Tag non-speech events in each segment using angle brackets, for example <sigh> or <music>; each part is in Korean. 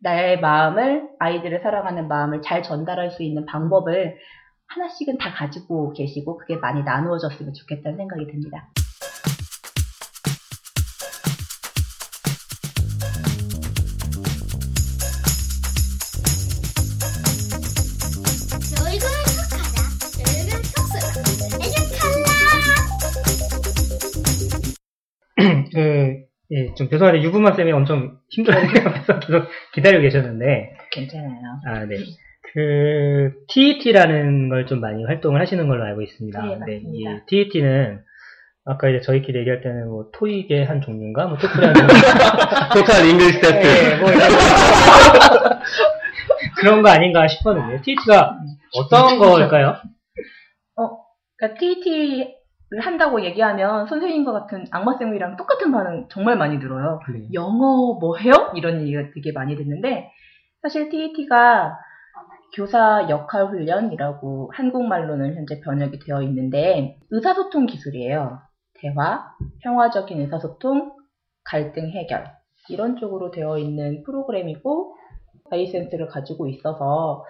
나의 마음을 아이들을 사랑하는 마음을 잘 전달할 수 있는 방법을 하나씩은 다 가지고 계시고 그게 많이 나누어졌으면 좋겠다는 생각이 듭니다. 좀 죄송한데 유부만 쌤이 엄청 힘들어하면서 <laughs> 계속 기다리고 계셨는데, 괜찮아요. 아, 네. 그, TET라는 걸 좀 많이 활동을 하시는 걸로 알고 있습니다. 네, 근데 이 맞습니다. TET는 아까 이제 저희끼리 얘기할 때는 뭐 토익의 한 종류인가? 뭐 토플의 한 종류. Total English Test. 네, 뭐 <laughs> 그런 거 아닌가 싶었는데, TET가 어떤 걸까요? 그러니까 TET를 한다고 얘기하면 선생님과 같은 악마쌤이랑 똑같은 반응 정말 많이 들어요. 네. 영어 뭐 해요? 이런 얘기가 되게 많이 듣는데 사실 TET가 교사 역할 훈련이라고 한국말로는 현재 번역이 되어 있는데 의사소통 기술이에요. 대화, 평화적인 의사소통, 갈등 해결 이런 쪽으로 되어 있는 프로그램이고 라이센스를 가지고 있어서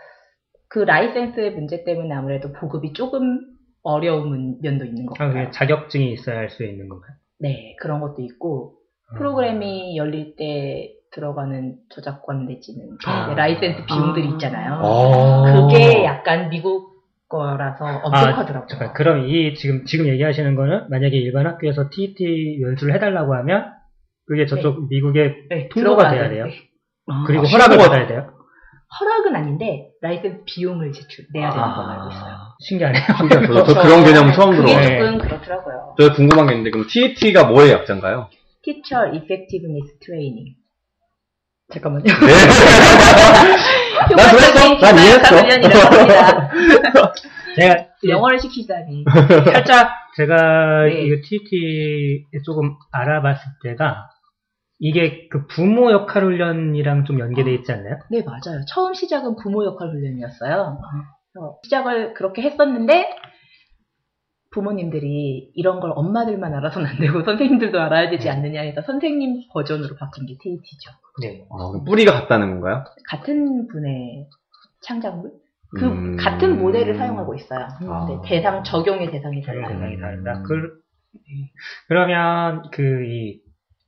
그 라이센스의 문제 때문에 아무래도 보급이 조금 어려운 면도 있는 것 아, 같아요. 자격증이 있어야 할 수 있는 건가요? 네, 그런 것도 있고 음. 프로그램이 열릴 때 들어가는 저작권 내지는 아. 라이센스 비용들이 있잖아요. 아. 그게 약간 미국 거라서 엄격하더라고요. 잠깐, 그럼 이 지금 지금 얘기하시는 거는 만약에 일반 학교에서 TET 연수를 해달라고 하면 그게 저쪽 미국에 네, 통보가 돼야. 돼요? 아, 그리고 아, 허락을 받아야 돼요? 허락은 아닌데 라이센스 비용을 제출 내야 되는 걸로 알고 있어요. 신기하네요. <laughs> 신기하다. 저, 저 그런 개념 처음 그게 들어봐요. 네. 조금 그렇더라고요. 저 궁금한 게 있는데, 그럼 TET가 뭐의 약자인가요? Teacher Effectiveness Training. 잠깐만요. 네. <laughs> 난 그랬어. 난 이해했어. <laughs> 제가 이- 영어를 시키다니. 살짝 제가 네. 이 TET 조금 알아봤을 때가 이게 그 부모 역할 훈련이랑 좀 연계돼 있지 않나요? 네, 맞아요. 처음 시작은 부모 역할 훈련이었어요. 그래서 시작을 그렇게 했었는데, 부모님들이 이런 걸 엄마들만 알아서는 안 되고 <laughs> 선생님들도 알아야 되지 않느냐 해서 선생님 버전으로 바뀐 게 TET죠. 네. 아, 뿌리가 같다는 건가요? 같은 분의 창작물? 그 음. 같은 모델을 사용하고 있어요. 아. 근데 대상, 적용의 대상이 적용 달라요. 대상이 다르다. 음. 그, 그러면 그 이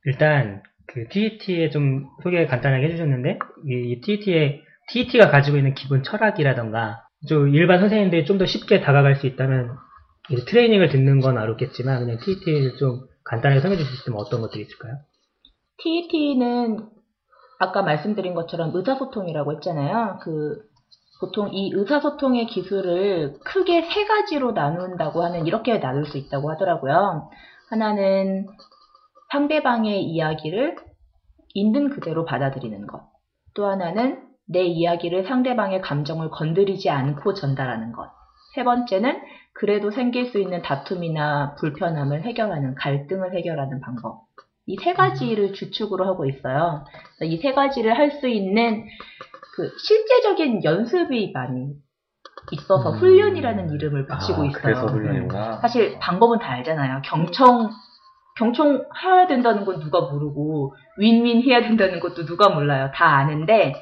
일단 그 TET에 좀 소개 간단하게 해주셨는데 이, 이 TET의 TET가 가지고 있는 기본 철학이라던가 좀 일반 선생님들이 좀 더 쉽게 다가갈 수 있다면 트레이닝을 듣는 건 어렵겠지만 그냥 TET를 좀 간단하게 설명해 주실 수 있으면 어떤 것들이 있을까요? TET는 아까 말씀드린 것처럼 의사소통이라고 했잖아요. 그 보통 이 의사소통의 기술을 크게 세 가지로 나눈다고 하면 이렇게 나눌 수 있다고 하더라고요. 하나는 상대방의 이야기를 있는 그대로 받아들이는 것. 또 하나는 내 이야기를 상대방의 감정을 건드리지 않고 전달하는 것. 세 번째는 그래도 생길 수 있는 다툼이나 불편함을 해결하는 갈등을 해결하는 방법. 이 세 가지를 주축으로 하고 있어요. 이 세 가지를 할 수 있는 그 실제적인 연습이 많이 있어서 음. 훈련이라는 이름을 붙이고 아, 있어요. 그래서 훈련이구나. 사실 방법은 다 알잖아요. 경청 경청 해야 된다는 건 누가 모르고 윈윈 해야 된다는 것도 누가 몰라요. 다 아는데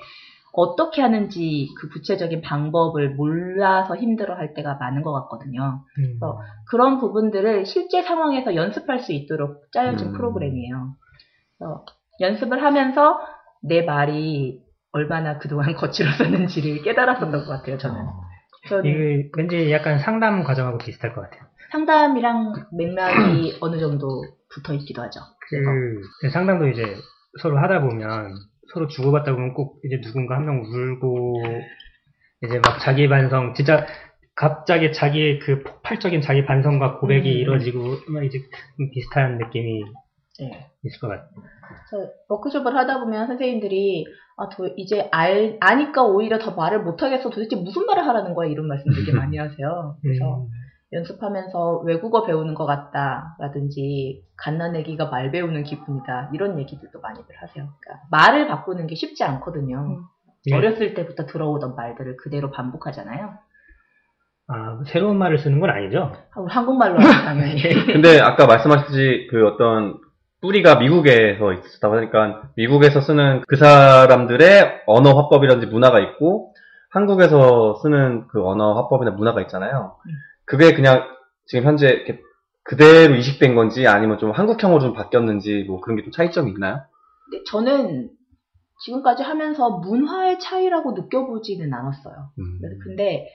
어떻게 하는지 그 구체적인 방법을 몰라서 힘들어할 때가 많은 것 같거든요. 음. 어. 그런 부분들을 실제 상황에서 연습할 수 있도록 짜여진 음. 프로그램이에요. 그래서 연습을 하면서 내 말이 얼마나 그동안 <laughs> 거칠었었는지를 깨달았었던 것 같아요, 저는. 저는 이게 왠지 약간 상담 과정하고 비슷할 것 같아요. 상담이랑 맥락이 <clears throat> 어느 정도 붙어 있기도 하죠. 그래서 그 상담도 이제 서로 하다 보면 서로 주고받다 보면 꼭 이제 누군가 한 명 울고 이제 막 자기 반성 진짜 갑자기 자기의 그 폭발적인 자기 반성과 고백이 음. 이루어지고 막 이제 좀 비슷한 느낌이 네. 있을 것 같아요. 워크숍을 하다 보면 선생님들이 아, 저 이제 알, 아니까 오히려 더 말을 못하겠어. 도대체 무슨 말을 하라는 거야? 이런 말씀 되게 <laughs> 많이 하세요. 그래서 음. 연습하면서 외국어 배우는 것 같다. 라든지 갓난애기가 말 배우는 기분이다. 이런 얘기들도 많이들 하세요. 그러니까 말을 바꾸는 게 쉽지 않거든요. 예. 어렸을 때부터 들어오던 말들을 그대로 반복하잖아요. 아, 새로운 말을 쓰는 건 아니죠? 아, 한국말로 하죠, 당연히. <laughs> 근데 아까 말씀하셨듯이 그 어떤 뿌리가 미국에서 있었다고 하니까 미국에서 쓰는 그 사람들의 언어 화법이라든지 문화가 있고 한국에서 쓰는 그 언어 화법이나 문화가 있잖아요. 음. 그게 그냥 지금 현재 그대로 이식된 건지 아니면 좀 한국형으로 좀 바뀌었는지 뭐 그런 게 좀 차이점이 있나요? 근데 저는 지금까지 하면서 문화의 차이라고 느껴보지는 않았어요. 음. 근데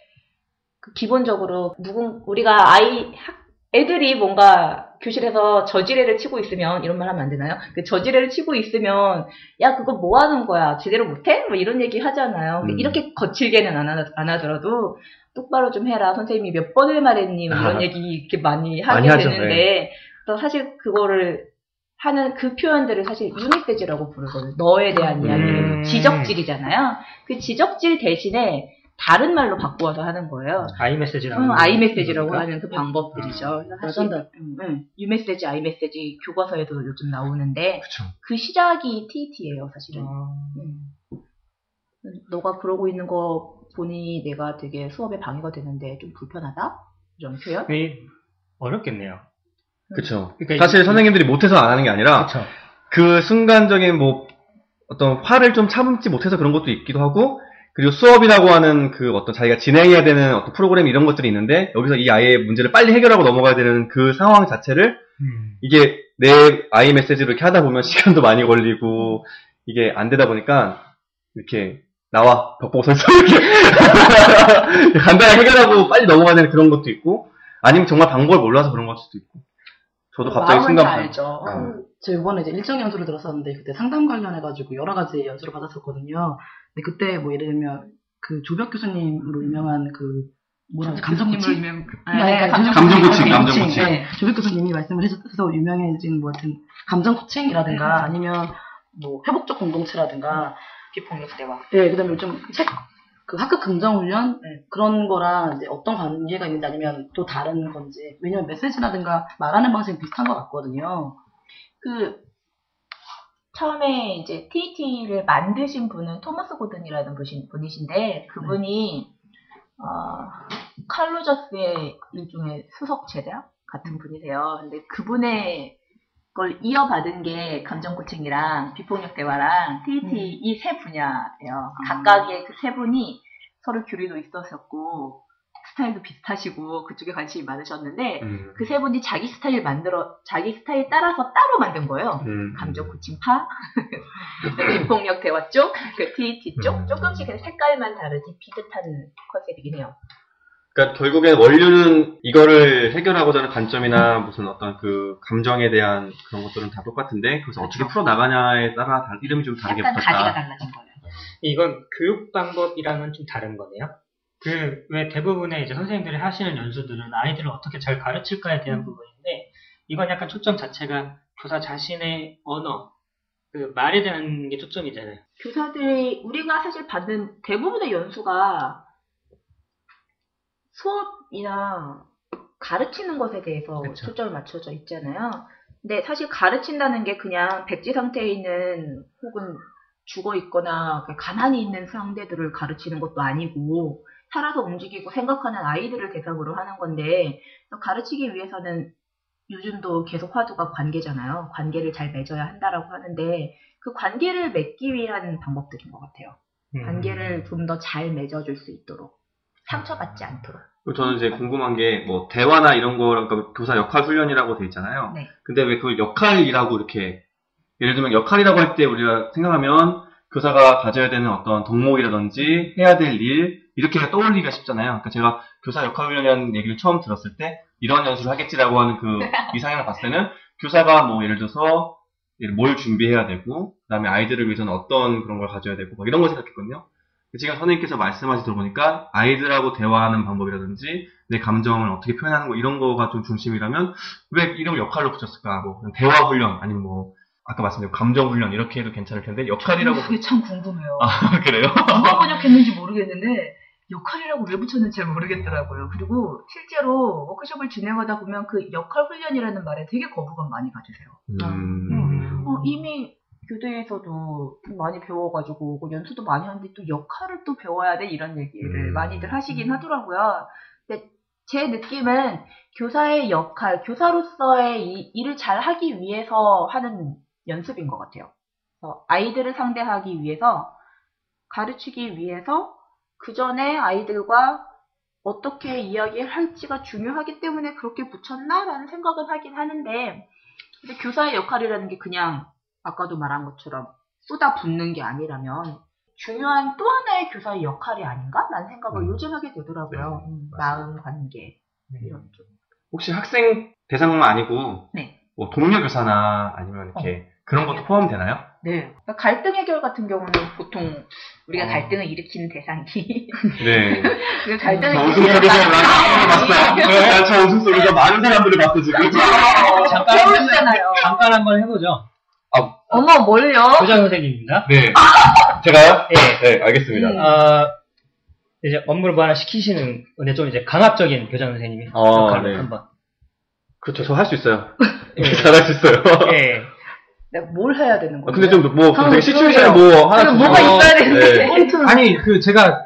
그 기본적으로 누군 우리가 아이 학- 애들이 뭔가 교실에서 저지레를 치고 있으면 이런 말 하면 안 되나요? 그 저지레를 치고 있으면 야 그거 뭐 하는 거야 제대로 못해? 뭐 이런 얘기 하잖아요. 음. 이렇게 거칠게는 안, 하, 안 하더라도 똑바로 좀 해라 선생님이 몇 번을 말했니 뭐 이런 아. <laughs> 얘기 이렇게 많이 많이 하게 네. 되는데 또 사실 그거를 하는 그 표현들을 사실 유니세지라고 부르거든요. 너에 대한 음. 이야기를 지적질이잖아요. 그 지적질 대신에 다른 말로 바꾸어서 하는 거예요. 아이메시지라고. 응, 아이메시지라고 그러니까? 하는 그 방법들이죠. 그래서 사실 응, 유메시지, 아이메시지 교과서에도 요즘 나오는데 그쵸. 그 시작이 TT예요, 사실은. 어, 음. 너가 그러고 있는 거 보니 내가 되게 수업에 방해가 되는데 좀 불편하다? 이런 표현? 어렵겠네요. 그쵸. 그러니까 사실 이- 선생님들이 못해서 안 하는 게 아니라 그렇죠. 그 순간적인 뭐 어떤 화를 좀 참지 못해서 그런 것도 있기도 하고 그리고 수업이라고 하는 그 어떤 자기가 진행해야 되는 어떤 프로그램 이런 것들이 있는데 여기서 이 아이의 문제를 빨리 해결하고 넘어가야 되는 그 상황 자체를 음. 이게 내 아이 메시지로 이렇게 하다 보면 <laughs> 시간도 많이 걸리고 이게 안 되다 보니까 이렇게 나와 벽 보고 서있어 이렇게 <laughs> 간단하게 해결하고 빨리 넘어가야 되는 그런 것도 있고 아니면 정말 방법을 몰라서 그런 걸 수도 있고 저도 갑자기 순간 알죠. 어. 저 이번에 이제 일정 연수를 들었었는데 그때 상담 관련해가지고 여러 가지 연수를 받았었거든요. 근데 그때 뭐 예를 들면 그 조벽 교수님으로 유명한 그 뭐라 그러지? 감정님으로 유명 네, 감정 코칭, 감정 코칭. 네, 조벽 교수님이 말씀을 해주셔서 유명해진 뭐 하여튼 감정 코칭이라든가 아니면 뭐 회복적 공동체라든가 비폭력 대화. 네, 그다음에 요즘 책, 그 학급 긍정 훈련 그런 거랑 이제 어떤 관계가 있는지 아니면 또 다른 건지 왜냐면 메시지라든가 말하는 방식이 비슷한 것 같거든요. 그 처음에 이제 TT를 만드신 분은 토마스 고든이라는 분이- 분이신데 그분이 어, 칼로저스의 일종의 수석 제자 같은 분이세요. 근데 그분의 걸 이어받은 게 감정 코칭이랑 비폭력 대화랑 TT 음. 이세 분야예요. 각각의 그 세 분이 서로 교류도 있었었고 스타일도 비슷하시고 그쪽에 관심이 많으셨는데 음. 그세 분이 자기 스타일 만들어 자기 스타일 따라서 따로 만든 거예요. 음. 감정 고침파, <laughs> 비폭력 대화 쪽, 그 TT 쪽 음. 조금씩 그냥 색깔만 다르지 비슷한 컨셉이긴 해요. 그러니까 결국엔 원료는 이거를 해결하고자 하는 관점이나 무슨 어떤 그 감정에 대한 그런 것들은 다 똑같은데 그래서 어떻게 풀어 나가냐에 따라 다- 이름이 좀 다르게 약간 가지가 붙었다. 달라진 거예요. 이건 교육 방법이랑은 좀 다른 거네요. 그 왜 대부분의 이제 선생님들이 하시는 연수들은 아이들을 어떻게 잘 가르칠까에 대한 음. 부분인데 이건 약간 초점 자체가 교사 자신의 언어, 그 말에 대한 게 초점이잖아요. 교사들이 우리가 사실 받는 대부분의 연수가 수업이나 가르치는 것에 대해서 그쵸. 초점을 맞춰져 있잖아요. 근데 사실 가르친다는 게 그냥 백지 상태에 있는 혹은 죽어 있거나 가만히 있는 상대들을 가르치는 것도 아니고 살아서 움직이고 생각하는 아이들을 대상으로 하는 건데 가르치기 위해서는 요즘도 계속 화두가 관계잖아요. 관계를 잘 맺어야 한다라고 하는데 그 관계를 맺기 위한 방법들인 것 같아요. 음. 관계를 좀 더 잘 맺어줄 수 있도록 상처받지 않도록. 그리고 저는 이제 궁금한 게 뭐 대화나 이런 거 그러니까 교사 역할 훈련이라고 돼 있잖아요. 네. 근데 왜 그걸 역할이라고 이렇게 예를 들면 역할이라고 할 때 우리가 생각하면 교사가 가져야 되는 어떤 덕목이라든지 해야 될 일 이렇게 떠올리기가 쉽잖아요. 그러니까 제가 교사 역할 훈련이라는 얘기를 처음 들었을 때 이런 연수를 하겠지라고 하는 그 <laughs> 이상향을 봤을 때는 교사가 뭐 예를 들어서 뭘 준비해야 되고 그다음에 아이들을 위해서는 어떤 그런 걸 가져야 되고 막 이런 걸 생각했거든요. 지금 선생님께서 말씀하시 들어보니까 아이들하고 대화하는 방법이라든지 내 감정을 어떻게 표현하는 거 이런 거가 좀 중심이라면 왜 이름을 역할로 붙였을까? 뭐 대화 훈련 아니면 뭐 아까 말씀드린 감정 훈련 이렇게 해도 괜찮을 텐데 역할이라고 그게 참 궁금해요. 아 <laughs> 그래요? 누가 번역했는지 모르겠는데 역할이라고 왜 붙였는지 잘 모르겠더라고요. 그리고 실제로 워크숍을 진행하다 보면 그 역할 훈련이라는 말에 되게 거부감 많이 가지세요. 음. 어, 이미 교대에서도 많이 배워가지고 그 연수도 많이 하는데 또 역할을 또 배워야 돼 이런 얘기를 음. 많이들 하시긴 하더라고요. 근데 제 느낌은 교사의 역할, 교사로서의 이 일을 잘 하기 위해서 하는 연습인 것 같아요. 아이들을 상대하기 위해서, 가르치기 위해서, 그 전에 아이들과 어떻게 이야기를 할지가 중요하기 때문에 그렇게 붙였나라는 생각은 하긴 하는데, 근데 교사의 역할이라는 게 그냥 아까도 말한 것처럼 쏟아 붓는 게 아니라면 중요한 또 하나의 교사의 역할이 아닌가라는 생각을 음. 요즘 하게 되더라고요. 네, 음. 마음 관계 이런 쪽. 혹시 학생 대상만 아니고 네. 뭐 동료 교사나 아니면 이렇게 그런 것도 포함되나요? 네. 그러니까 갈등 해결 같은 경우는 보통 우리가 어. 갈등을 일으키는 대상이 네. <laughs> 그 갈등을 저 일으키는 웃음소리가 많이 봤어요. 저 웃음소리가 많은 사람들을 봤어 지금. 잠깐 배우시잖아요. 잠깐 한번 해보죠. 어머 뭘요? 교장 선생님입니다. 네. 제가요? 예. 네, 알겠습니다. 음. 어, 이제 업무를 뭐 하나 시키시는, 근데 좀 이제 강압적인 교장 선생님이 어, 역할을 네. 한번. 그렇죠. 저 할 수 있어요. 예. <laughs> 잘할 수 있어요. 예. 내가 뭘 해야 되는 아, 거예요? 근데 좀뭐 아, 되게 시츄에이션 뭐 하나 그럼 뭐가 주시면- 있어야 되는데. 네. 아니 그 제가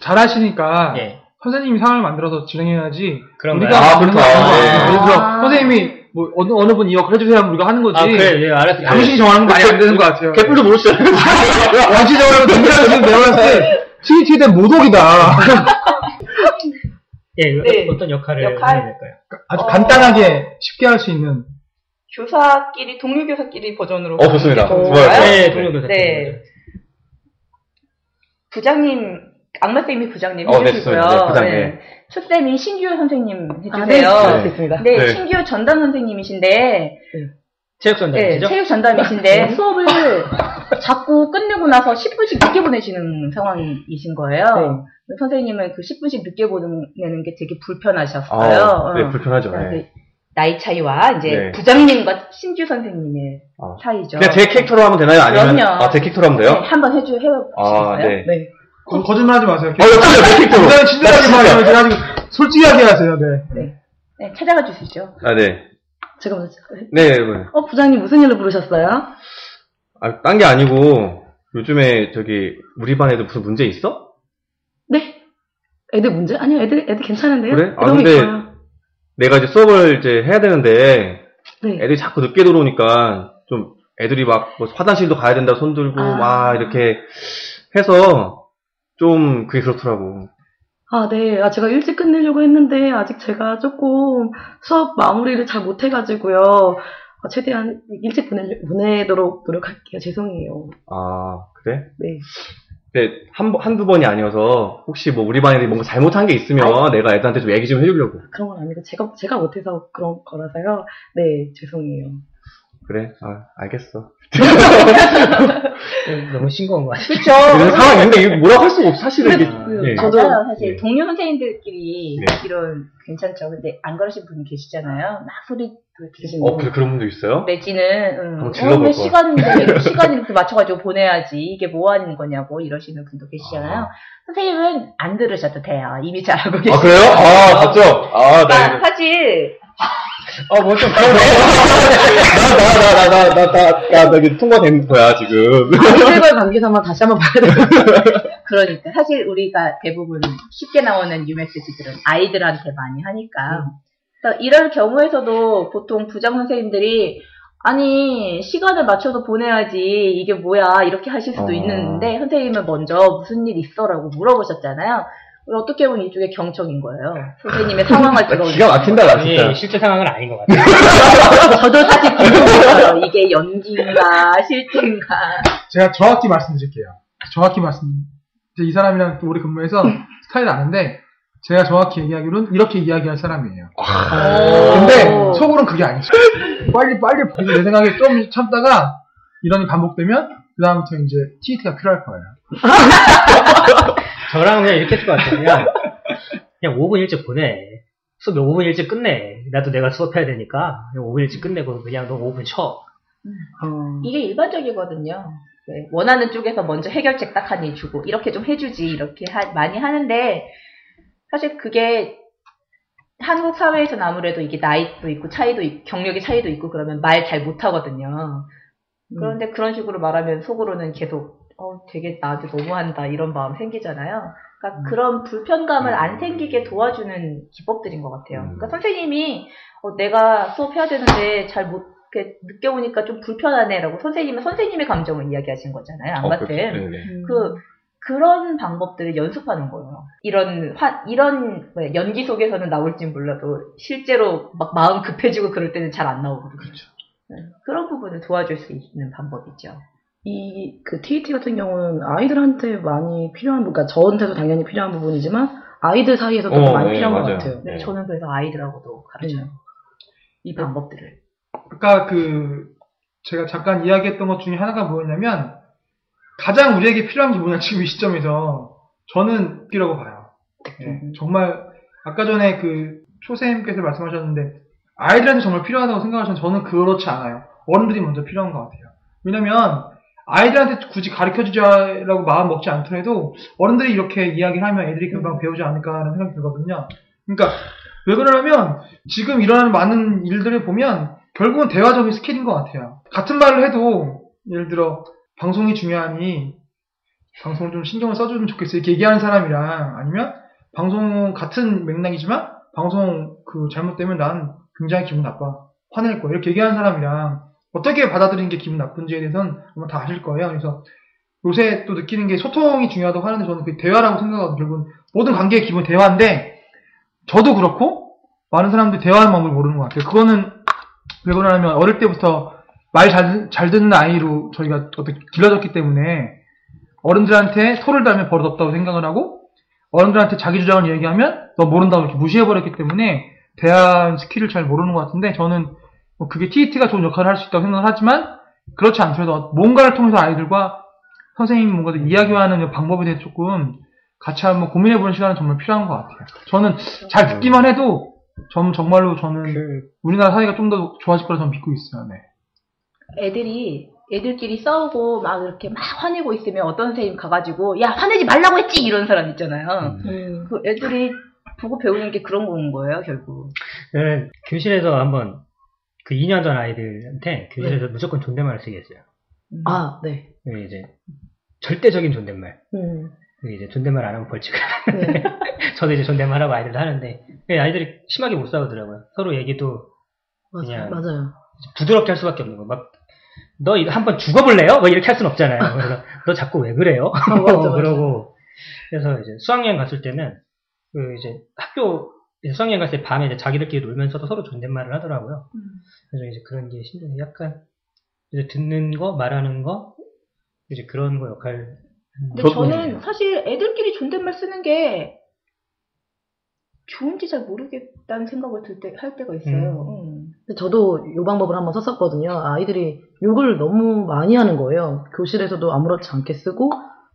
잘하시니까 예. 선생님이 상황을 만들어서 진행해야지 그런가요? 우리가 아, 하는 그렇다. 거. 네. 예를 들어 아. 선생님이 뭐 어느, 어느 분이 역할 해주세요 하면 우리가 하는 거지 아, 그래, 예, 알았어요. 당신이 정하는 건 말이 안 되는 것 같아요 개뿔도 모르시잖아요. <laughs> 원시적으로 등장을 지금 내가 봤을 때 TT된 모독이다 예, 네. 어떤 역할을 역할? 해야 될까요? 아주 어. 간단하게 쉽게 할 수 있는 교사끼리 동료 교사끼리 버전으로 어, 좋습니다. 좋아요. 좋을까요? 네, 동료 교사. 네. 부장님 악마 쌤이 부장님 어, 네, 해주시고요. 네, 부장, 네. 초 쌤이 신규 선생님 아, 네, 해주세요. 네. 됐습니다. 네, 네. 신규 전담 선생님이신데, 체육 네, 전담이시죠? 체육 전담이신데 수업을 <laughs> 자꾸 끝내고 나서 10분씩 늦게 보내시는 상황이신 거예요. 네. 선생님은 그 10분씩 늦게 보내는 게 되게 불편하셨어요. 아, 네, 어. 불편하죠. 그러니까 네. 그 나이 차이와 이제 네. 부장님과 신규 선생님의 아. 차이죠. 그냥 제 캐릭터로 하면 되나요? 아니면 그럼요. 아, 제 캐릭터로 하면 돼요? 네, 한번 해주 해보시겠어요? 아, 네. 네. 거, 거짓말 하지 마세요 어, 진짜 제 캐릭터로. 굉장히 친절하게. 말해요 제가 지금 솔직하게 하세요 네. 네, 찾아가 주시죠. 아, 네. 제가 먼저. 네, 네. 어, 부장님 무슨 일로 부르셨어요? 아, 딴 게 아니고, 요즘에 저기, 우리 반에도 무슨 문제 있어? 네. 애들 문제? 아니요, 애들, 애들 괜찮은데요? 그래? 아, 근데- 있어요. 내가 이제 수업을 이제 해야 되는데, 네. 애들이 자꾸 늦게 들어오니까, 좀, 애들이 막, 뭐 화장실도 가야 된다, 손 들고, 아. 막, 이렇게 해서, 좀, 그게 그렇더라고. 아, 네. 아, 제가 일찍 끝내려고 했는데, 아직 제가 조금 수업 마무리를 잘 못해가지고요. 아, 최대한 일찍 보내, 보내도록 노력할게요. 죄송해요. 아, 그래? 네. 근데, 한, 번- 한두 번이 아니어서, 혹시 뭐, 우리 반에 뭔가 잘못한 게 있으면, 내가 애들한테 좀 얘기 좀 해주려고. 그런 건 아니고, 제가, 제가 못해서 그런 거라서요. 네, 죄송해요. 그래? 아, 알겠어. <laughs> 네, 너무 싱거운 거 같아요. 그렇죠. 이런 상황인데, 이거 뭐라고 할 수가 없어, 사실은 이게. 예. 저도- 맞아요. 사실 네. 동료 선생님들끼리 네. 이런 괜찮죠. 근데 안 그러신 분이 계시잖아요. 막 소리 어, 그런 분도 있어요? 내지는 응. 한번 어, 왜. 시간인데 시간 이렇게 맞춰가지고 보내야지 이게 뭐 하는 거냐고 이러시는 분도 계시잖아요. 아. 선생님은 안 들으셔도 돼요. 이미 잘하고 아, 계시죠. 그래요? 아, 봤죠? 아, 나, 아, 사실 어, 뭐 좀, 나, 나, 나, 나, 나, 나, 나, 나, 이게 통과된 거야, 지금. 아이들과의 관계사만 다시 한번 봐야 돼요. 그러니까 사실 우리가 대부분 쉽게 나오는 유메시지들은 아이들한테 많이 하니까 그래서 이럴 경우에서도 보통 부장 선생님들이 아니 시간을 맞춰서 보내야지 이게 뭐야 이렇게 하실 수도 어. 있는데 선생님은 먼저 무슨 일 있어라고 물어보셨잖아요. 어떻게 보면 이쪽에 경청인 거예요. 선생님의 상황을 들어오는 기가 막힌다, 나 진짜. 예, 실제 상황은 아닌 것 같아요. <laughs> 저도 사실 궁금해요. 이게 연기인가 실제인가. 제가 정확히 말씀드릴게요 정확히 말씀 이제 이 사람이랑 또 오래 근무해서 스타일 아는데 제가 정확히 얘기하기로는 이렇게 이야기할 사람이에요 근데 오. 속으로는 그게 아니죠. 빨리 빨리 내 생각에 좀 참다가 이런이 반복되면 그 다음부터 이제 TT가 필요할 거예요. <laughs> 저랑 그냥 이렇게 했을 것 같아요. 그냥, 그냥 5분 일찍 보내. 수업 5분 일찍 끝내. 나도 내가 수업해야 되니까. 그냥 5분 일찍 끝내고 그냥 너 5분 쉬어. 어, 이게 일반적이거든요. 네, 원하는 쪽에서 먼저 해결책 딱 하니 주고 이렇게 좀 해주지 이렇게 하- 많이 하는데 사실 그게 한국 사회에서는 아무래도 이게 나이도 있고 차이도 있- 경력의 차이도 있고 그러면 말 잘 못하거든요. 그런데 그런 식으로 말하면 속으로는 계속 어, 되게 나한테 너무한다 이런 마음 생기잖아요. 그러니까 음. 그런 불편감을 음. 안 생기게 도와주는 기법들인 것 같아요. 음. 그러니까 선생님이 어, 내가 수업해야 되는데 잘못 늦게 오니까 좀 불편하네라고 선생님은 선생님의 감정을 이야기하신 거잖아요. 안 어, 같은. 그렇죠. 네네. 음. 그 그런 방법들을 연습하는 거예요. 이런 화, 이런 뭐야, 연기 속에서는 나올진 몰라도 실제로 막 마음 급해지고 그럴 때는 잘 안 나오거든요. 네, 그런 부분을 도와줄 수 있는 방법이죠. 이 그 TET 같은 경우는 아이들한테 많이 필요한 부- 그러니까 저한테도 당연히 필요한 부분이지만 아이들 사이에서도 어, 많이 네, 필요한 것 맞아요. 같아요. 네, 네. 저는 그래서 아이들하고도 가르쳐요. 네. 이 방법들을. 아까 그 제가 잠깐 이야기했던 것 중에 하나가 뭐였냐면 가장 우리에게 필요한 게 뭐냐 지금 이 시점에서 저는 이라고 봐요. 예, 정말 아까 전에 그 초쌤께서 말씀하셨는데 아이들한테 정말 필요하다고 생각하시면 저는 그렇지 않아요. 어른들이 먼저 필요한 것 같아요. 왜냐면 아이들한테 굳이 가르쳐 주자라고 마음 먹지 않더라도 어른들이 이렇게 이야기를 하면 애들이 금방 배우지 않을까라는 생각이 들거든요. 그러니까 왜 그러냐면 지금 일어나는 많은 일들을 보면 결국은 대화적인 스킬인 것 같아요. 같은 말을 해도 예를 들어 방송이 중요하니 방송을 좀 신경을 써주면 좋겠어요. 이렇게 얘기하는 사람이랑 아니면 방송 같은 맥락이지만 방송 그 잘못되면 난 굉장히 기분 나빠. 화낼 거야. 이렇게 얘기하는 사람이랑 어떻게 받아들이는 게 기분 나쁜지에 대해서는 아마 다 아실 거예요. 그래서 요새 또 느끼는 게 소통이 중요하다고 하는데 저는 그 대화라고 생각하고 결국은 모든 관계의 기본 대화인데 저도 그렇고 많은 사람들이 대화하는 방법을 모르는 것 같아요. 그거는 왜 그러냐면 어릴 때부터 말 잘 잘 듣는 아이로 저희가 어떻게 길러졌기 때문에 어른들한테 토를 달면 버릇없다고 생각을 하고 어른들한테 자기 주장을 얘기하면 너 모른다고 이렇게 무시해버렸기 때문에 대화 skill을 잘 모르는 것 같은데 저는 뭐 그게 TET가 좋은 역할을 할 수 있다고 생각을 하지만 그렇지 않더라도 뭔가를 통해서 아이들과 선생님이 뭔가 이야기하는 방법에 대해 조금 같이 한번 고민해보는 시간은 정말 필요한 것 같아요. 저는 잘 듣기만 해도 전 정말로 저는 그, 우리나라 사회가 좀 더 좋아질 거라 저는 믿고 있어요. 네. 애들이 애들끼리 싸우고 막 이렇게 막 화내고 있으면 어떤 선생님 가가지고 야 화내지 말라고 했지 이런 사람 있잖아요. 음. 그 애들이 보고 배우는 게 그런 건 거예요 결국. 저는 교실에서 한번 그 2년 전 아이들한테 교실에서 무조건 존댓말을 쓰게 했어요. 아, 네. 그 이제 절대적인 존댓말. 음. 그 이제 존댓말 안 하면 벌칙을. 네. <laughs> 저도 이제 존댓말하고 아이들도 하는데 그 아이들이 심하게 못 싸우더라고요. 서로 얘기도 맞아요. 그냥- 맞아요. 부드럽게 할 수밖에 없는 거. 막, 너 이거 한번 죽어볼래요? 뭐 이렇게 할순 없잖아요. <laughs> 그래서 너 자꾸 왜 그래요? 맞아. <laughs> 그러고 그래서 이제 수학여행 갔을 때는 그 이제 학교 이제 수학여행 갔을 때 밤에 이제 자기들끼리 놀면서도 서로 존댓말을 하더라고요. 그래서 이제 그런 게 힘드네. 약간 이제 듣는 거, 말하는 거, 이제 그런 거 역할. 근데 저는 사실 애들끼리 존댓말 쓰는 게 좋은지 잘 모르겠다는 생각을 들 때, 할 때가 있어요. 음. 저도 이 방법을 한번 썼었거든요. 아이들이 욕을 너무 많이 하는 거예요. 교실에서도 아무렇지 않게 쓰고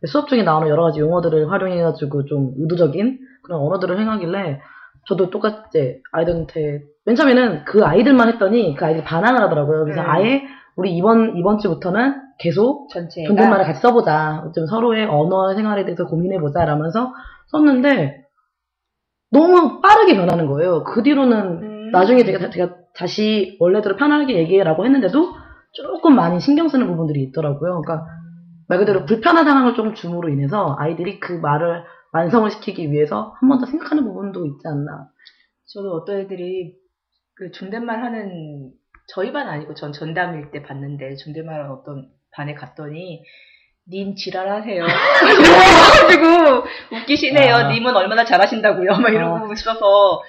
수업 중에 나오는 여러 가지 용어들을 활용해가지고 좀 의도적인 그런 언어들을 행하길래 저도 똑같이 아이들한테 맨 처음에는 그 아이들만 했더니 그 아이들이 반항을 하더라고요. 그래서 음. 아예 우리 이번 이번 주부터는 계속 전체가 존댓말을 같이 써보자. 좀 서로의 언어 생활에 대해서 고민해보자. 라면서 썼는데 너무 빠르게 변하는 거예요. 그 뒤로는 음. 나중에 제가, 제가 다시 원래대로 편하게 얘기해라고 했는데도 조금 많이 신경 쓰는 부분들이 있더라고요. 그러니까 말 그대로 불편한 상황을 조금 줌으로 인해서 아이들이 그 말을 완성을 시키기 위해서 한 번 더 생각하는 부분도 있지 않나. 저도 어떤 애들이 그 존댓말 하는 저희 반 아니고 전 전담일 때 봤는데 존댓말 하는 어떤 반에 갔더니 님 지랄하세요. <laughs> 그래가지고 웃기시네요. 아. 님은 얼마나 잘하신다고요. 막 이러고 있어서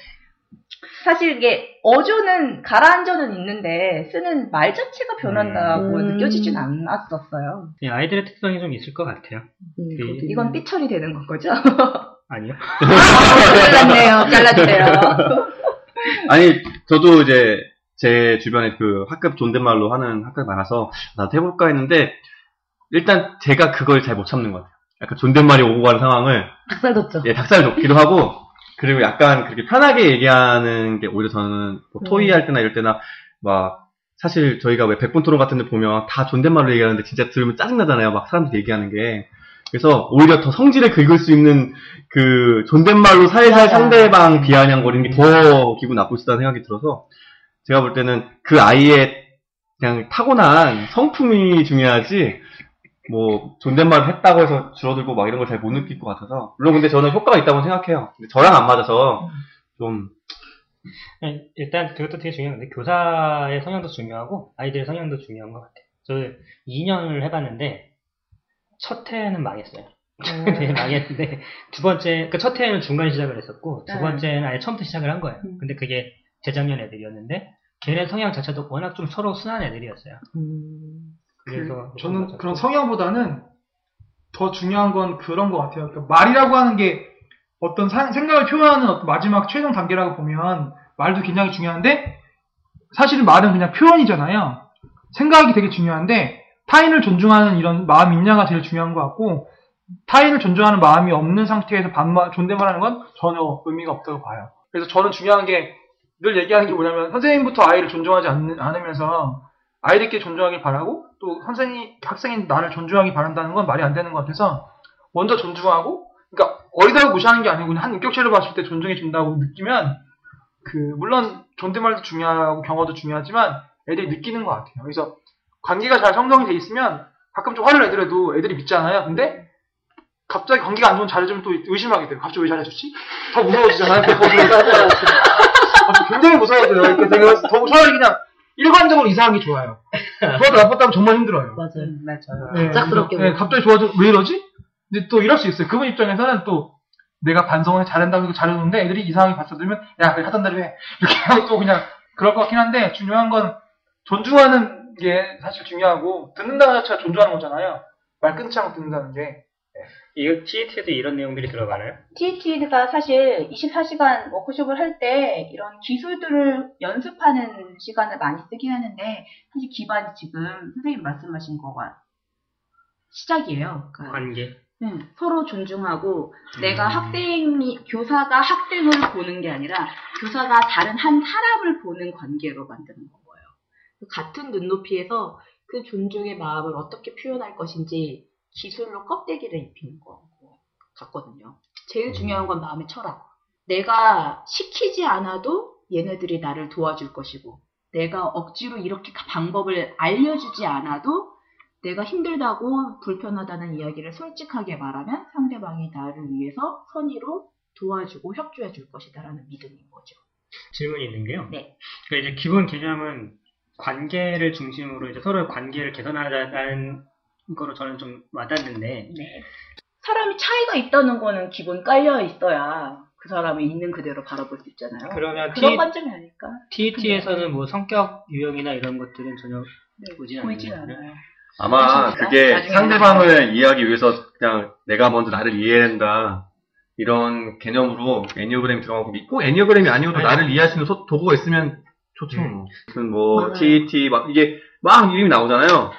사실 이게 어조는 가라앉아는 있는데 쓰는 말 자체가 변한다고 음. 느껴지진 않았었어요. 예, 아이들의 특성이 좀 있을 것 같아요. 음, 그- 이건 삐처리 되는 건 거죠? <laughs> 아니요? 잘랐네요. 잘라주세요. <laughs> 아니, 저도 이제 제 주변에 그 학급 존댓말로 하는 학급이 많아서 나도 해볼까 했는데 일단 제가 그걸 잘 못 참는 것 같아요. 약간 존댓말이 오고 가는 상황을 닭살 돋죠. 예, 닭살 돋기도 하고 그리고 약간 그렇게 편하게 얘기하는 게 오히려 저는 뭐 토의 할 때나 이럴 때나 막 사실 저희가 왜 백분 토론 같은 데 보면 다 존댓말로 얘기하는데 진짜 들으면 짜증나잖아요. 막 사람들 얘기하는 게. 그래서 오히려 더 성질을 긁을 수 있는 그 존댓말로 살살. 상대방 비아냥거리는 게 더 기분 나쁠 수 있다는 생각이 들어서 제가 볼 때는 그 아이의 그냥 타고난 성품이 중요하지 뭐 존댓말 했다고 해서 줄어들고 막 이런 걸 잘 못 느낄 것 같아서 물론 근데 저는 효과가 있다고 생각해요. 근데 저랑 안 맞아서 좀 네, 일단 그것도 되게 중요한데 교사의 성향도 중요하고 아이들의 성향도 중요한 것 같아요. 저 2년을 해봤는데 첫 해는 망했어요. <laughs> 네, 망했는데 두 번째 그 첫 해는 중간 시작을 했었고 두 네. 번째는 아예 처음부터 시작을 한 거예요. 음. 근데 그게 재작년 애들이었는데 걔네 성향 자체도 워낙 좀 서로 순한 애들이었어요. 음, 그래서 저는 그런 성향보다는 더 중요한 건 그런 것 같아요. 그러니까 말이라고 하는 게 어떤 사- 생각을 표현하는 어떤 마지막 최종 단계라고 보면 말도 굉장히 중요한데 사실은 말은 그냥 표현이잖아요. 생각이 되게 중요한데 타인을 존중하는 이런 마음 있냐가 제일 중요한 것 같고 타인을 존중하는 마음이 없는 상태에서 반말, 존댓말하는 건 전혀 의미가 없다고 봐요. 그래서 저는 중요한 게 늘 얘기하는 게 뭐냐면 선생님부터 아이를 존중하지 않, 않으면서 아이들께 존중하길 바라고 또 선생님 학생인 나를 존중하기 바란다는 건 말이 안 되는 것 같아서 먼저 존중하고 그러니까 어리다고 무시하는 게 아니고 한 인격체를 봤을 때 존중해 준다고 느끼면 그 물론 존댓말도 중요하고 경어도 중요하지만 애들이 느끼는 것 같아요. 그래서 관계가 잘 성동이 돼 있으면 가끔 좀 화를 내더라도 애들이 믿잖아요. 근데 갑자기 관계가 안 좋으면 잘해주면 또 의심하게 돼요. 갑자기 왜 잘해줬지? 더 무서워지잖아요. 더 무서워져요. <laughs> 굉장히 무서워져요. 그러니까 제가 더 차라리 그냥 일관적으로 이상한 게 좋아요. 좋아도 나빴다면 정말 힘들어요. 맞아요. 맞아요. 네, 갑작스럽게 네, 뭐. 갑자기 좋아져 왜 이러지? 근데 또 이럴 수 있어요. 그분 입장에서는 또 내가 반성을 잘한다고 해서 잘해줬는데 애들이 이상하게 받아들면 야 그래 하던 대로 해 이렇게 <laughs> 하고 또 그냥 그럴 것 같긴 한데 중요한 건 존중하는 게 사실 중요하고 듣는다는 자체가 존중하는 거잖아요. 말 끊지 않고 듣는다는 게 이거 TET에도 이런 내용들이 들어가나요? TT가 사실 24시간 워크숍을 할 때 이런 기술들을 연습하는 시간을 많이 쓰긴 하는데 사실 기반이 지금 선생님 말씀하신 거가 시작이에요. 그러니까 관계. 네, 서로 존중하고 내가 학생이 교사가 학생을 보는 게 아니라 교사가 다른 한 사람을 보는 관계로 만드는 거예요. 같은 눈높이에서 그 존중의 마음을 어떻게 표현할 것인지 기술로 껍데기를 입히는 거 같거든요. 제일 중요한 건 마음의 철학. 내가 시키지 않아도 얘네들이 나를 도와줄 것이고 내가 억지로 이렇게 방법을 알려주지 않아도 내가 힘들다고 불편하다는 이야기를 솔직하게 말하면 상대방이 나를 위해서 선의로 도와주고 협조해 줄 것이다라는 믿음인 거죠. 질문이 있는 게요. 네. 그러니까 이제 기본 개념은 관계를 중심으로 이제 서로의 관계를 개선하자는 거로 저는 좀 와닿는데 네. 사람이 차이가 있다는 거는 기본 깔려 있어야 그 사람이 있는 그대로 바라볼 수 있잖아요. 그러면 그런 T, 관점이 아닐까? TET에서는 뭐 성격 유형이나 이런 것들은 전혀 네, 보이진 않는 않아요. 아마 그렇습니다. 그게 상대방을 이해하기 위해서 그냥 내가 먼저 나를 이해해야 된다. 이런 개념으로 애니어그램이 들어가고 꼭 애니어그램이 아니어도 아니. 나를 이해할 수 있는 소- 도구가 있으면 좋죠. 음. 무슨 뭐 맞아요. TET 막 이게 막 이름이 나오잖아요.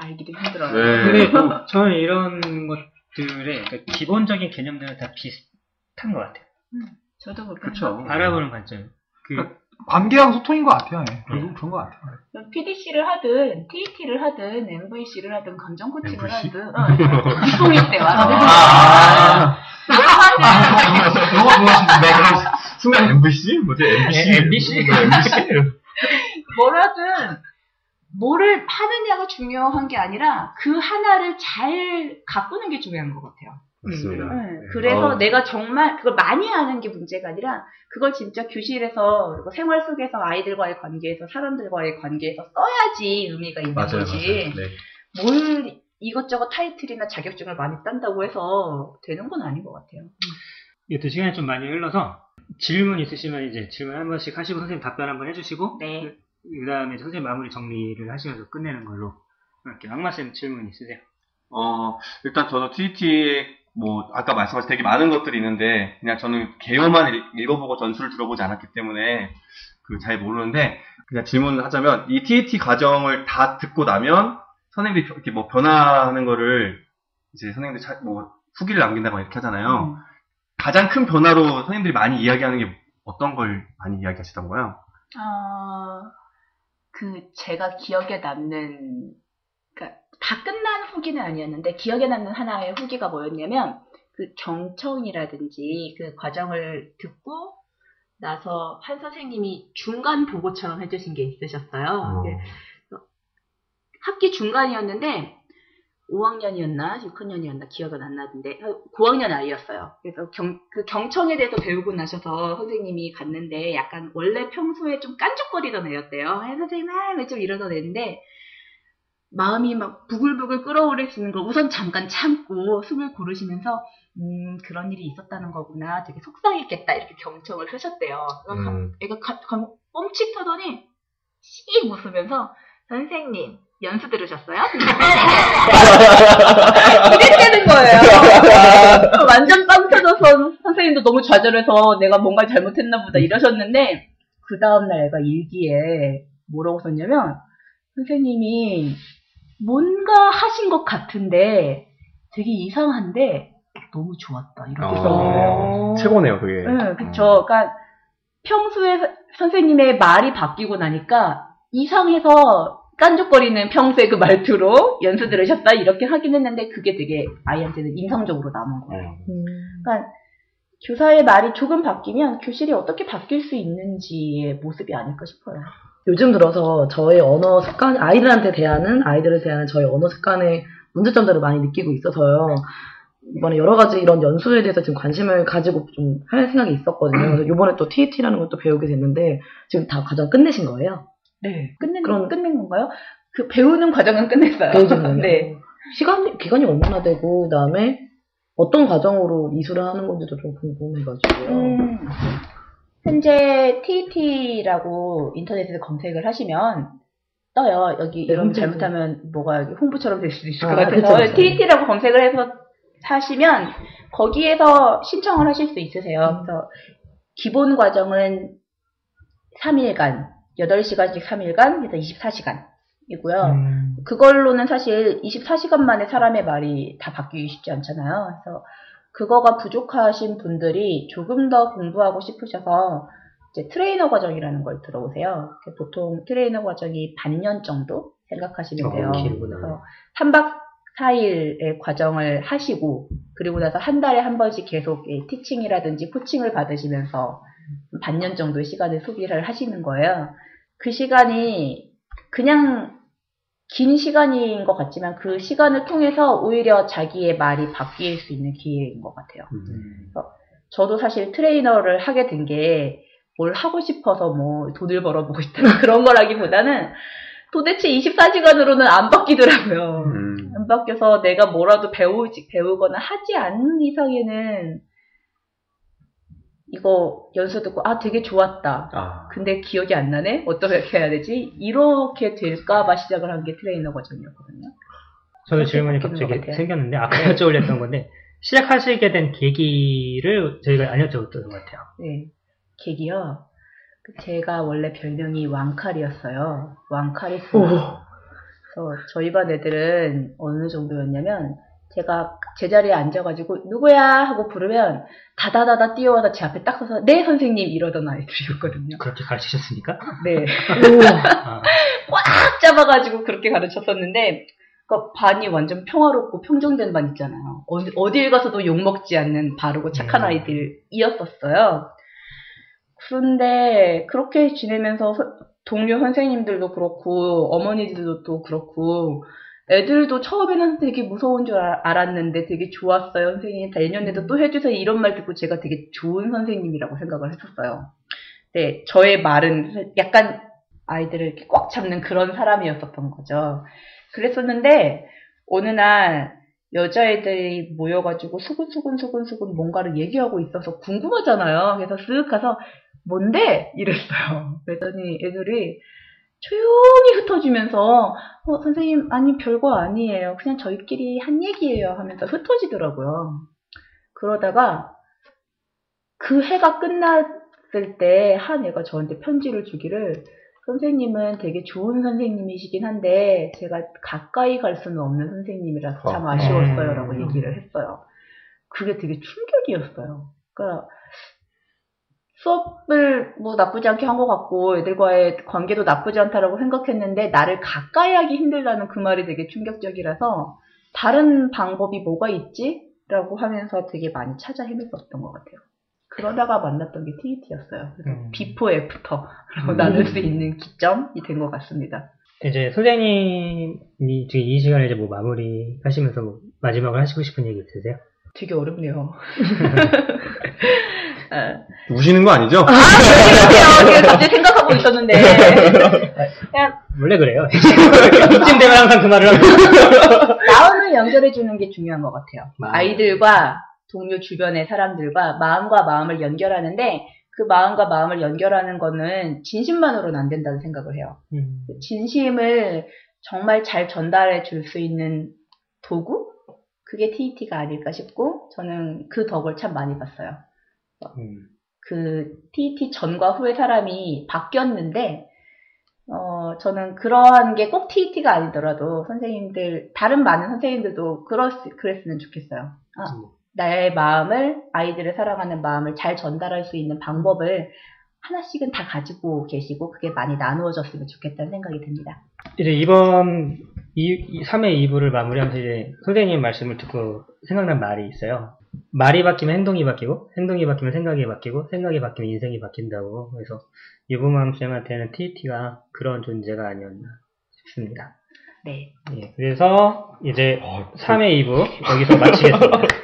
알기도 힘들어요. 네. 근데 저는 이런 것들의 그러니까 기본적인 개념들은 다 비슷한 것 같아요. 저도 그렇게 그렇죠. 바라보는 관점. 그 관계하고 소통인 것 같아요. 예. 결국 그런 것 같아요. PDC를 하든 TET를 하든 MVC를 하든 감정 코칭을 MVC? 하든 어, 유통일 때 와서 아, 영어 좋아하시는데 순간 MVC? 뭐지? MBC? MBC? MBC? 뭐라든 뭐를 하느냐가 중요한 게 아니라 그 하나를 잘 가꾸는 게 중요한 것 같아요. 맞습니다. 네, 그래서 어. 내가 정말 그걸 많이 하는 게 문제가 아니라 그걸 진짜 교실에서 그리고 생활 속에서 아이들과의 관계에서 사람들과의 관계에서 써야지 의미가 있는 맞아요, 거지. 맞아요. 네. 뭘 이것저것 타이틀이나 자격증을 많이 딴다고 해서 되는 건 아닌 것 같아요. 이것도 시간이 좀 많이 흘러서 질문 있으시면 이제 질문 한 번씩 하시고 선생님 답변 한번 해주시고 네. 그 다음에 선생님 마무리 정리를 하시면서 끝내는 걸로 이렇게 악마쌤 질문 있으세요? 어, 일단 저도 TET, 뭐, 아까 말씀하신 되게 많은 것들이 있는데, 그냥 저는 개요만 읽- 읽어보고 전수를 들어보지 않았기 때문에, 그 잘 모르는데, 그냥 질문을 하자면, 이 TET 과정을 다 듣고 나면, 선생님들이 이렇게 뭐 변화하는 거를, 이제 선생님들 차- 뭐, 후기를 남긴다거나 이렇게 하잖아요. 음. 가장 큰 변화로 선생님들이 많이 이야기하는 게 어떤 걸 많이 이야기하시던가요? 어, 그 제가 기억에 남는 그러니까 다 끝난 후기는 아니었는데 기억에 남는 하나의 후기가 뭐였냐면 그 경청이라든지 그 과정을 듣고 나서 한 선생님이 중간 보고처럼 해주신 게 있으셨어요. 어. 이게 학기 중간이었는데 5학년이었나 6학년이었나 기억은 안 나는데 9학년 아이였어요. 그래서 경, 그 경청에 대해서 배우고 나셔서 선생님이 갔는데 약간 원래 평소에 좀 깐죽거리던 애였대요. 아, 선생님 아, 좀 이러던 애인데 마음이 막 부글부글 끓어오르시는 걸 우선 잠깐 참고 숨을 고르시면서 음 그런 일이 있었다는 거구나 되게 속상했겠다 이렇게 경청을 하셨대요. 음. 애가 가, 가, 뻥치터더니 씩 웃으면서 선생님 연수 들으셨어요? <laughs> 이랬다는 거예요. <laughs> 완전 빵 터져서 선생님도 너무 좌절해서 내가 뭔가 잘못했나 보다 이러셨는데 그 다음날 애가 일기에 뭐라고 썼냐면 선생님이 뭔가 하신 것 같은데 되게 이상한데 너무 좋았다 이렇게 어. 썼네요. 최고네요, 그게. 응, 그쵸. 그러니까 평소에 서- 선생님의 말이 바뀌고 나니까 이상해서 깐죽거리는 평소의 그 말투로 연수 들으셨다 이렇게 하긴 했는데 그게 되게 아이한테는 인상적으로 남은 거예요. 음. 그러니까 교사의 말이 조금 바뀌면 교실이 어떻게 바뀔 수 있는지의 모습이 아닐까 싶어요. 요즘 들어서 저의 언어 습관, 아이들한테 대하는, 아이들을 대하는 저의 언어 습관의 문제점들을 많이 느끼고 있어서요. 이번에 여러 가지 이런 연수에 대해서 지금 관심을 가지고 좀 할 생각이 있었거든요. 그래서 이번에 또 TAT라는 걸 또 배우게 됐는데, 지금 다 과정 끝내신 거예요? 네. 끝낸, 그럼- 끝낸 건가요? 그 배우는 과정은 끝냈어요. 배우는? <laughs> 네. 시간, 기간이 얼마나 되고, 그 다음에 어떤 과정으로 이수를 하는 건지도 좀 궁금해가지고요. 음, 현재 TT라고 인터넷에서 검색을 하시면 떠요. 여기 네, 홈페이지. 잘못하면 뭐가 홍보처럼 될 수도 있을 아, 것 같아서 그쵸, 그쵸. TT라고 검색을 해서 하시면 거기에서 신청을 하실 수 있으세요. 그래서 기본 과정은 3일간, 8시간씩 3일간, 그래서 24시간 이고요. 음, 그걸로는 사실 24시간 만에 사람의 말이 다 바뀌기 쉽지 않잖아요. 그래서 그거가 부족하신 분들이 조금 더 공부하고 싶으셔서 이제 트레이너 과정이라는 걸 들어오세요. 그 보통 트레이너 과정이 반년 정도 생각하시면 어, 돼요. 그래서 3박 4일의 과정을 하시고 그리고 나서 한 달에 한 번씩 계속 이 teaching이라든지 coaching을 받으시면서 반년 정도의 시간을 소비를 하시는 거예요. 그 시간이 그냥 긴 시간인 것 같지만 그 시간을 통해서 오히려 자기의 말이 바뀔 수 있는 기회인 것 같아요. 음. 저도 사실 트레이너를 하게 된 게 뭘 하고 싶어서 뭐 돈을 벌어보고 싶다 <laughs> 그런 거라기보다는 도대체 24시간으로는 안 바뀌더라고요. 음. 안 바뀌어서 내가 뭐라도 배우지, 배우거나 하지 않는 이상에는 이거 연수 듣고 아 되게 좋았다. 아. 근데 기억이 안 나네? 어떻게 해야 되지? 이렇게 될까봐 시작을 한 게 트레이너 과정이었거든요. 저도 그렇게 질문이 갑자기. 생겼는데 아까 <laughs> 여쭤보려던 건데 시작하시게 된 계기를 저희가 안 여쭤봤던 것 같아요. 네. 계기요. 그 제가 원래 별명이 왕칼이었어요. 왕칼이스. 오. 그래서 저희 반 애들은 어느 정도였냐면 제가 제자리에 앉아가지고 누구야 하고 부르면 다다다다 뛰어와서 제 앞에 딱 서서 네 선생님 이러던 아이들이었거든요. 그렇게 가르치셨습니까? 네. 아, <laughs> 꽉 잡아가지고 그렇게 가르쳤었는데 그 반이 완전 평화롭고 평정된 반 있잖아요. 어디, 어딜 가서도 욕먹지 않는 바르고 착한 음. 아이들이었었어요. 그런데 그렇게 지내면서 서- 동료 선생님들도 그렇고 어머니들도 또 그렇고 애들도 처음에는 되게 무서운 줄 알- 알았는데 되게 좋았어요. 선생님 내년에도 또 해주세요. 이런 말 듣고 제가 되게 좋은 선생님이라고 생각을 했었어요. 네, 저의 말은 약간 아이들을 이렇게 꽉 잡는 그런 사람이었었던 거죠. 그랬었는데 어느 날 여자애들이 모여가지고 수근수근수근수근 뭔가를 얘기하고 있어서 궁금하잖아요. 그래서 쓱 가서 뭔데? 이랬어요. 그랬더니 애들이 조용히 흩어지면서 어, 선생님 아니 별거 아니에요. 그냥 저희끼리 한 얘기예요 하면서 흩어지더라고요. 그러다가 그 해가 끝났을 때 한 애가 저한테 편지를 주기를 선생님은 되게 좋은 선생님이시긴 한데 제가 가까이 갈 수는 없는 선생님이라서 참 어. 아쉬웠어요 라고 음. 얘기를 했어요. 그게 되게 충격이었어요. 그러니까 수업을 뭐 나쁘지 않게 한 것 같고 애들과의 관계도 나쁘지 않다라고 생각했는데 나를 가까이 하기 힘들다는 그 말이 되게 충격적이라서 다른 방법이 뭐가 있지? 라고 하면서 되게 많이 찾아 헤맸었던 것 같아요. 그러다가 만났던 게 TET였어요. 그래서 음. before after라고 음. 나눌 수 있는 기점이 된 것 같습니다. 이제 선생님이 지금 이 시간에 이제 뭐 마무리 하시면서 뭐 마지막으로 하시고 싶은 얘기 있으세요? 되게 어렵네요. <laughs> 어. 우시는 거 아니죠? 그래요. 갑자기 생각하고 있었는데. <laughs> 그냥 원래 그래요. <laughs> 이쯤 되면 항상 그 말을 하고. 마음을 연결해 주는 게 중요한 것 같아요. 마음. 아이들과 동료 주변의 사람들과 마음과 마음을 연결하는데 그 마음과 마음을 연결하는 거는 진심만으로는 안 된다는 생각을 해요. 음, 진심을 정말 잘 전달해 줄 수 있는 도구? 그게 TET가 아닐까 싶고 저는 그 덕을 참 많이 봤어요. 음. 그 TET 전과 후에 사람이 바뀌었는데 어 저는 그러한 게 꼭 TET가 아니더라도 선생님들 다른 많은 선생님들도 그랬, 그랬 으면 좋겠어요. 아, 음. 나의 마음을 아이들을 사랑하는 마음을 잘 전달할 수 있는 방법을 하나씩은 다 가지고 계시고 그게 많이 나누어졌으면 좋겠다는 생각이 듭니다. 이제 이번 2, 3회 2부를 마무리하면서 이제 선생님 말씀을 듣고 생각난 말이 있어요. 말이 바뀌면 행동이 바뀌고, 행동이 바뀌면 생각이 바뀌고, 생각이 바뀌면 인생이 바뀐다고. 그래서 유부남 쌤한테는 TT가 그런 존재가 아니었나 싶습니다. 네. 예, 그래서 이제 3회 2부 여기서 마치겠습니다. <laughs>